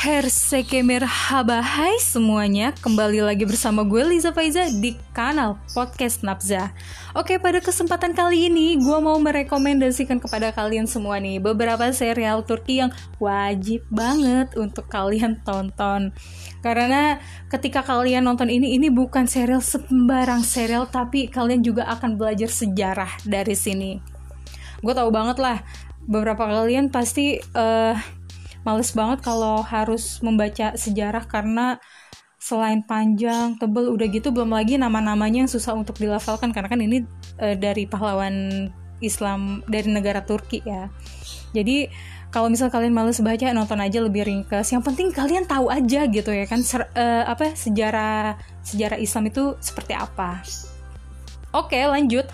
Herseke merhaba Hai semuanya Kembali lagi bersama gue Liza Faiza Di kanal Podcast Nabza. Oke pada kesempatan kali ini Gue mau merekomendasikan kepada kalian semua nih Beberapa serial Turki yang wajib banget Untuk kalian tonton. Karena ketika kalian nonton ini Ini bukan serial sembarang serial Tapi kalian juga akan belajar sejarah dari sini. Gue tahu banget lah Beberapa kalian pasti uh, males banget kalau harus membaca sejarah karena selain panjang, tebel, udah gitu belum lagi nama-namanya yang susah untuk dilafalkan karena kan ini e, dari pahlawan Islam dari negara Turki ya. Jadi kalau misal kalian males baca nonton aja lebih ringkas. Yang penting kalian tahu aja gitu ya kan ser, e, apa sejarah sejarah Islam itu seperti apa. Oke, lanjut.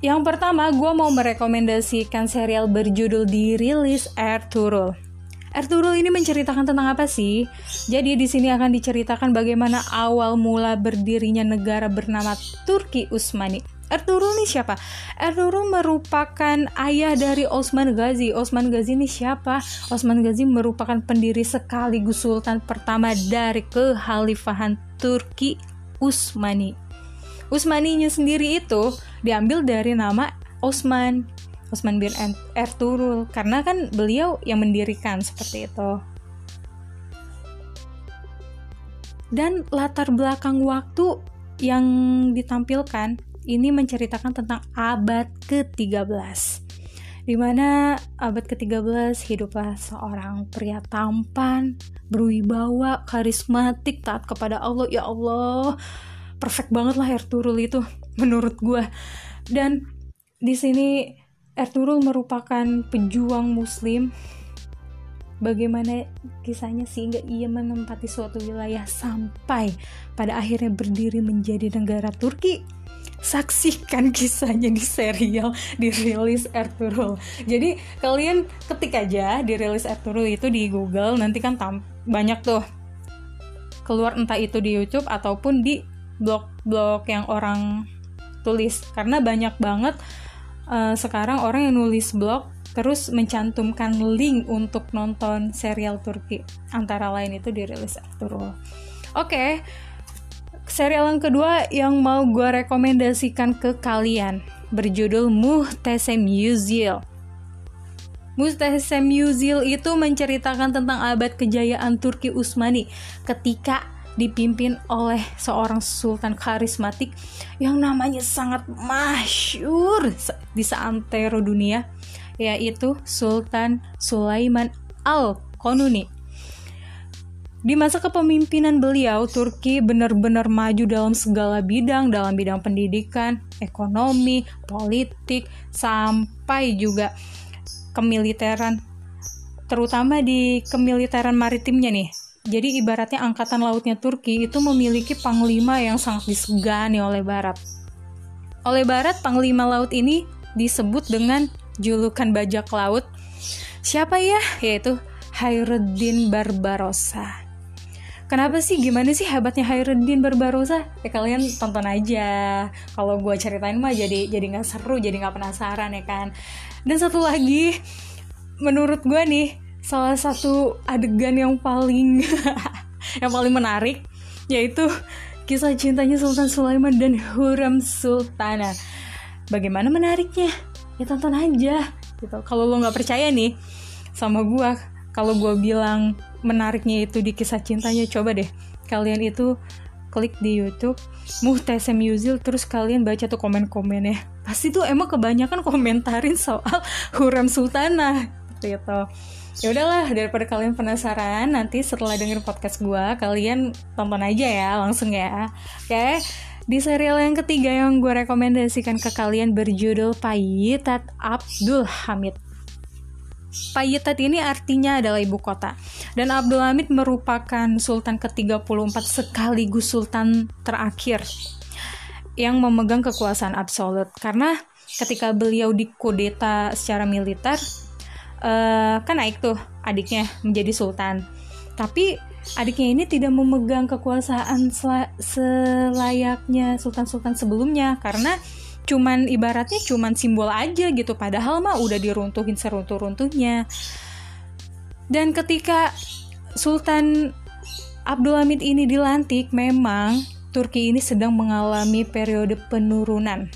Yang pertama, gue mau merekomendasikan serial berjudul Dirilis Ertugrul. Ertugrul ini menceritakan tentang apa sih? Jadi di sini akan diceritakan bagaimana awal mula berdirinya negara bernama Turki Utsmani. Ertugrul ini siapa? Ertugrul merupakan ayah dari Osman Ghazi. Osman Ghazi ini siapa? Osman Ghazi merupakan pendiri sekaligus sultan pertama dari kekhalifahan Turki Utsmani. Utsmaninya sendiri itu diambil dari nama Osman Utsman bin Ertugrul karena kan beliau yang mendirikan seperti itu. Dan latar belakang waktu yang ditampilkan ini menceritakan tentang abad ke-13 di mana abad ke-13 hiduplah seorang pria tampan, berwibawa, karismatik, taat kepada Allah. Ya Allah, perfect banget lah Ertugrul itu menurut gue. Dan di sini Ertugrul merupakan pejuang muslim. Bagaimana kisahnya sehingga ia menempati suatu wilayah sampai pada akhirnya berdiri menjadi negara Turki? Saksikan kisahnya di serial dirilis Ertugrul jadi kalian ketik aja dirilis Ertugrul itu di Google nanti kan tam banyak tuh. Keluar entah itu di YouTube ataupun di blog-blog yang orang tulis. Karena banyak banget uh, sekarang orang yang nulis blog terus mencantumkan link untuk nonton serial Turki antara lain itu dirilis Ertugrul. Oke, okay. serial yang kedua yang mau gue rekomendasikan ke kalian berjudul Muhtesem Yüzyıl. Muhtesem Yüzyıl itu menceritakan tentang abad kejayaan Turki Utsmani ketika dipimpin oleh seorang sultan karismatik yang namanya sangat masyur di seantero dunia yaitu Sultan Sulaiman Al-Konuni. Di masa kepemimpinan beliau, Turki benar-benar maju dalam segala bidang, dalam bidang pendidikan, ekonomi, politik, sampai juga kemiliteran, terutama di kemiliteran maritimnya nih jadi ibaratnya angkatan lautnya Turki itu memiliki panglima yang sangat disegani oleh Barat. Oleh Barat, panglima laut ini disebut dengan julukan bajak laut. Siapa ya? Yaitu Hayruddin Barbarossa. Kenapa sih? Gimana sih hebatnya Hayruddin Barbarossa? Ya kalian tonton aja. Kalau gue ceritain mah jadi jadi nggak seru, jadi nggak penasaran ya kan. Dan satu lagi, menurut gue nih, salah satu adegan yang paling yang paling menarik yaitu kisah cintanya Sultan Sulaiman dan Huram Sultana. Bagaimana menariknya? Ya tonton aja gitu. Kalau lo nggak percaya nih sama gue, kalau gue bilang menariknya itu di kisah cintanya, coba deh kalian itu klik di YouTube Muhtesem Yuzil terus kalian baca tuh komen-komennya. Pasti tuh emang kebanyakan komentarin soal Huram Sultana gitu ya udahlah daripada kalian penasaran nanti setelah denger podcast gue kalian tonton aja ya langsung ya. Oke di serial yang ketiga yang gue rekomendasikan ke kalian berjudul Payitat Abdul Hamid. Payitat ini artinya adalah ibu kota. Dan Abdul Hamid merupakan sultan ke-34 sekaligus sultan terakhir yang memegang kekuasaan absolut. Karena ketika beliau dikudeta secara militer uh, kan naik tuh adiknya menjadi sultan. Tapi adiknya ini tidak memegang kekuasaan selayaknya sultan-sultan sebelumnya karena cuman ibaratnya cuman simbol aja gitu. Padahal mah udah diruntuhin seruntuh-runtuhnya. Dan ketika Sultan Abdulhamid ini dilantik, memang Turki ini sedang mengalami periode penurunan,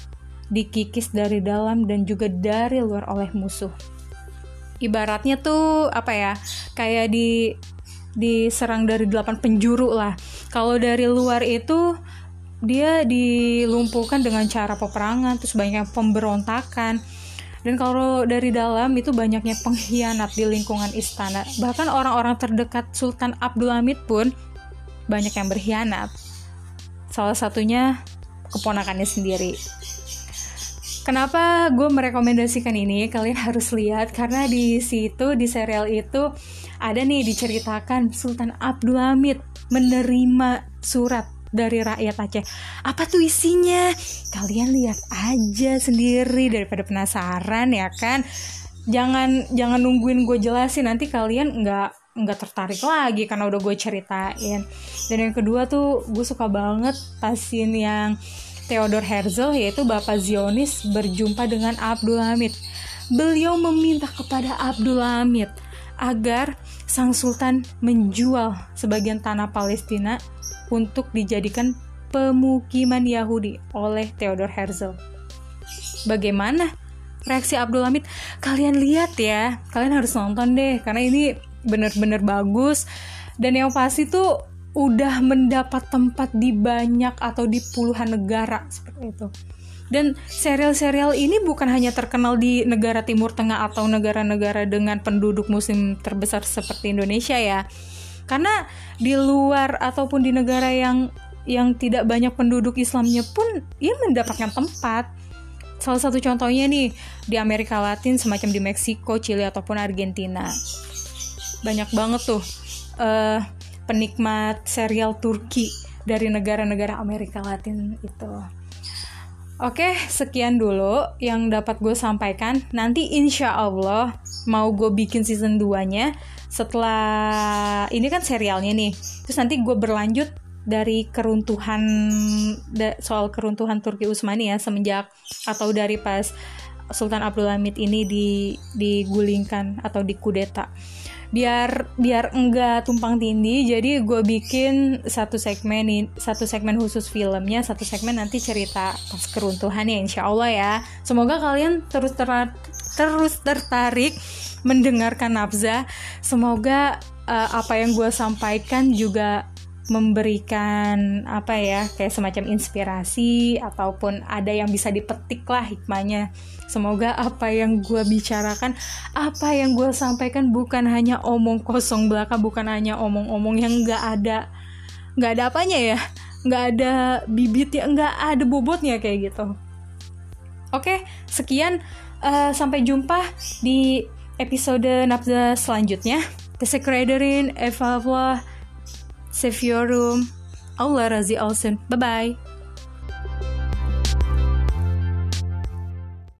dikikis dari dalam dan juga dari luar oleh musuh. Ibaratnya tuh apa ya? Kayak di diserang dari delapan penjuru lah. Kalau dari luar itu dia dilumpuhkan dengan cara peperangan, terus banyak pemberontakan. Dan kalau dari dalam itu banyaknya pengkhianat di lingkungan istana. Bahkan orang-orang terdekat Sultan Abdul Hamid pun banyak yang berkhianat. Salah satunya keponakannya sendiri. Kenapa gue merekomendasikan ini? Kalian harus lihat karena di situ di serial itu ada nih diceritakan Sultan Abdul Hamid menerima surat dari rakyat Aceh. Apa tuh isinya? Kalian lihat aja sendiri daripada penasaran ya kan. Jangan jangan nungguin gue jelasin nanti kalian nggak nggak tertarik lagi karena udah gue ceritain. Dan yang kedua tuh gue suka banget pasin yang Theodor Herzl yaitu Bapak Zionis berjumpa dengan Abdul Hamid. Beliau meminta kepada Abdul Hamid agar sang sultan menjual sebagian tanah Palestina untuk dijadikan pemukiman Yahudi oleh Theodor Herzl. Bagaimana reaksi Abdul Hamid? Kalian lihat ya, kalian harus nonton deh karena ini bener-bener bagus dan yang pasti tuh udah mendapat tempat di banyak atau di puluhan negara seperti itu. Dan serial-serial ini bukan hanya terkenal di negara Timur Tengah atau negara-negara dengan penduduk muslim terbesar seperti Indonesia ya. Karena di luar ataupun di negara yang yang tidak banyak penduduk Islamnya pun ia mendapatkan tempat. Salah satu contohnya nih di Amerika Latin semacam di Meksiko, Chili ataupun Argentina. Banyak banget tuh uh, penikmat serial Turki dari negara-negara Amerika Latin itu. Oke, sekian dulu yang dapat gue sampaikan. Nanti insya Allah mau gue bikin season 2-nya setelah ini kan serialnya nih. Terus nanti gue berlanjut dari keruntuhan soal keruntuhan Turki Utsmani ya semenjak atau dari pas Sultan Abdul Hamid ini di digulingkan atau dikudeta biar biar enggak tumpang tindih jadi gue bikin satu segmen satu segmen khusus filmnya satu segmen nanti cerita pas keruntuhan ya insya Allah ya. Semoga kalian terus ter terus tertarik mendengarkan Nafza semoga uh, apa yang gue sampaikan juga memberikan apa ya kayak semacam inspirasi ataupun ada yang bisa dipetik lah hikmahnya. Semoga apa yang gue bicarakan apa yang gue sampaikan bukan hanya omong kosong belaka bukan hanya omong-omong yang nggak ada nggak ada apanya ya nggak ada bibit ya nggak ada bobotnya kayak gitu. Oke sekian uh, sampai jumpa di episode nafza selanjutnya. Tesekredorin, Evalwa, Save your room. Allah Razi Olsen. Bye bye.